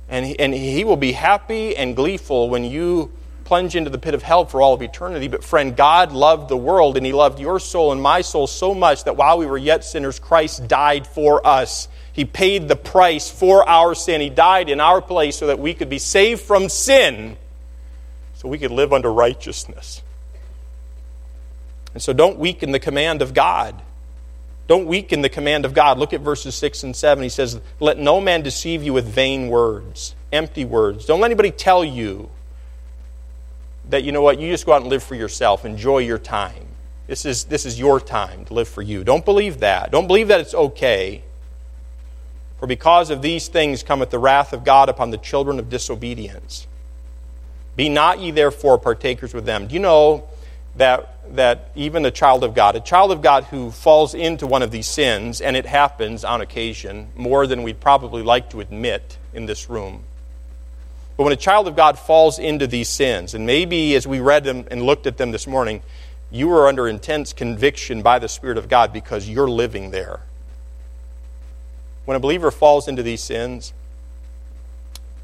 And he, and he will be happy and gleeful when you plunge into the pit of hell for all of eternity. But, friend, God loved the world and He loved your soul and my soul so much that while we were yet sinners, Christ died for us. He paid the price for our sin. He died in our place so that we could be saved from sin, so we could live under righteousness. And so don't weaken the command of God. Don't weaken the command of God. Look at verses 6 and 7. He says, Let no man deceive you with vain words, empty words. Don't let anybody tell you that, you know what, you just go out and live for yourself, enjoy your time. This is, this is your time to live for you. Don't believe that. Don't believe that it's okay. For because of these things cometh the wrath of God upon the children of disobedience. Be not ye therefore partakers with them. Do you know that, that even a child of God, a child of God who falls into one of these sins, and it happens on occasion more than we'd probably like to admit in this room, but when a child of God falls into these sins, and maybe as we read them and looked at them this morning, you are under intense conviction by the Spirit of God because you're living there. When a believer falls into these sins,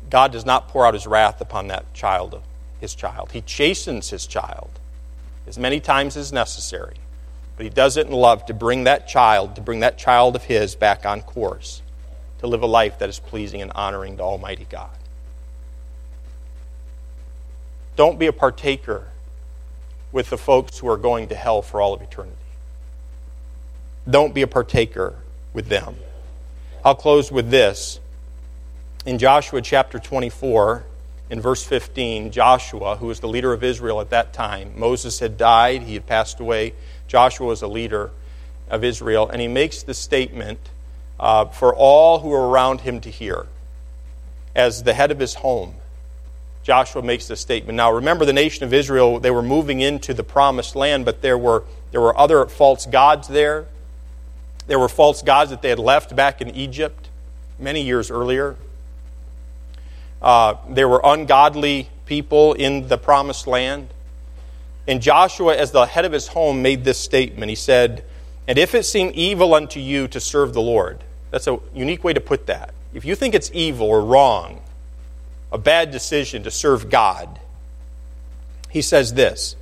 God does not pour out his wrath upon that child, his child. He chastens his child as many times as necessary. But he does it in love to bring that child, to bring that child of his back on course, to live a life that is pleasing and honoring to Almighty God. Don't be a partaker with the folks who are going to hell for all of eternity. Don't be a partaker with them. I'll close with this. In Joshua chapter 24, in verse 15, Joshua, who was the leader of Israel at that time, Moses had died, he had passed away. Joshua was a leader of Israel, and he makes the statement uh, for all who are around him to hear as the head of his home. Joshua makes this statement. Now, remember, the nation of Israel, they were moving into the promised land, but there were, there were other false gods there. There were false gods that they had left back in Egypt many years earlier. Uh, there were ungodly people in the promised land. And Joshua, as the head of his home, made this statement. He said, And if it seem evil unto you to serve the Lord, that's a unique way to put that. If you think it's evil or wrong a bad decision to serve God, he says this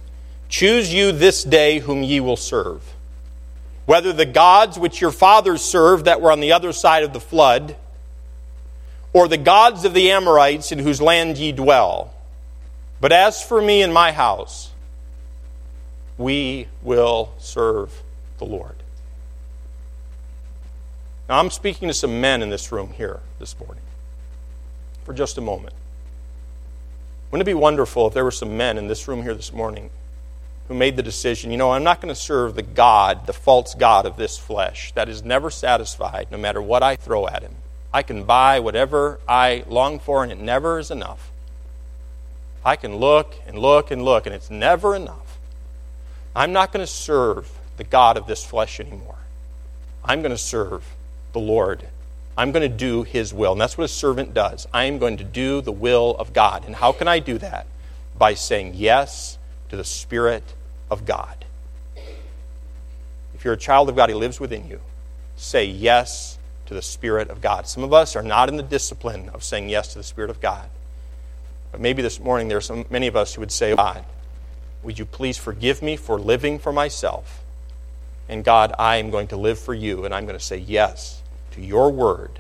Choose you this day whom ye will serve, whether the gods which your fathers served that were on the other side of the flood, or the gods of the Amorites in whose land ye dwell. But as for me and my house, we will serve the Lord. Now, I'm speaking to some men in this room here this morning for just a moment. Wouldn't it be wonderful if there were some men in this room here this morning who made the decision, you know, I'm not going to serve the God, the false God of this flesh that is never satisfied no matter what I throw at him. I can buy whatever I long for, and it never is enough. I can look and look and look, and it's never enough. I'm not going to serve the God of this flesh anymore. I'm going to serve the Lord. I'm going to do His will. And that's what a servant does. I am going to do the will of God. And how can I do that? By saying yes to the Spirit of God. If you're a child of God, He lives within you. Say yes to the Spirit of God. Some of us are not in the discipline of saying yes to the Spirit of God. But maybe this morning there are so many of us who would say, God, would you please forgive me for living for myself? And God, I am going to live for you, and I'm going to say yes to your word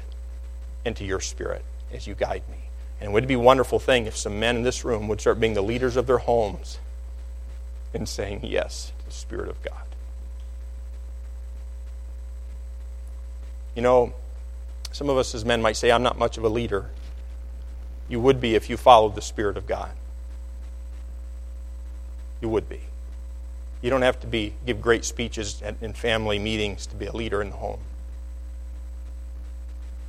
and to your spirit as you guide me. And it would be a wonderful thing if some men in this room would start being the leaders of their homes in saying yes to the Spirit of God. You know, some of us as men might say, I'm not much of a leader. You would be if you followed the Spirit of God. You would be. You don't have to be give great speeches in family meetings to be a leader in the home.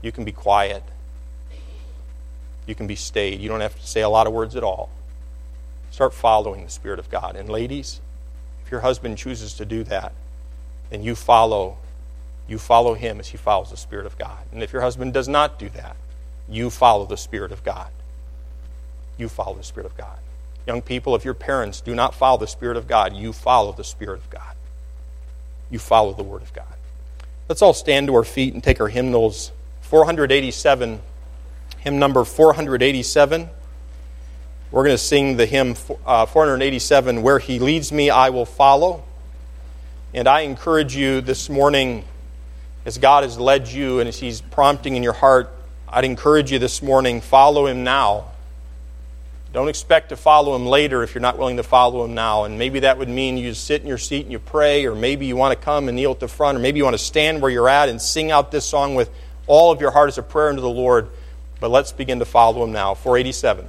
You can be quiet. You can be staid. You don't have to say a lot of words at all. Start following the Spirit of God. And ladies, if your husband chooses to do that, then you follow you follow him as he follows the Spirit of God. And if your husband does not do that, you follow the Spirit of God. You follow the Spirit of God. Young people, if your parents do not follow the Spirit of God, you follow the Spirit of God. You follow the Word of God. Let's all stand to our feet and take our hymnals. 487, hymn number 487. We're going to sing the hymn uh, 487, Where He Leads Me, I Will Follow. And I encourage you this morning, as God has led you and as He's prompting in your heart, I'd encourage you this morning, follow Him now. Don't expect to follow Him later if you're not willing to follow Him now. And maybe that would mean you sit in your seat and you pray, or maybe you want to come and kneel at the front, or maybe you want to stand where you're at and sing out this song with all of your heart as a prayer unto the Lord. But let's begin to follow Him now. 487.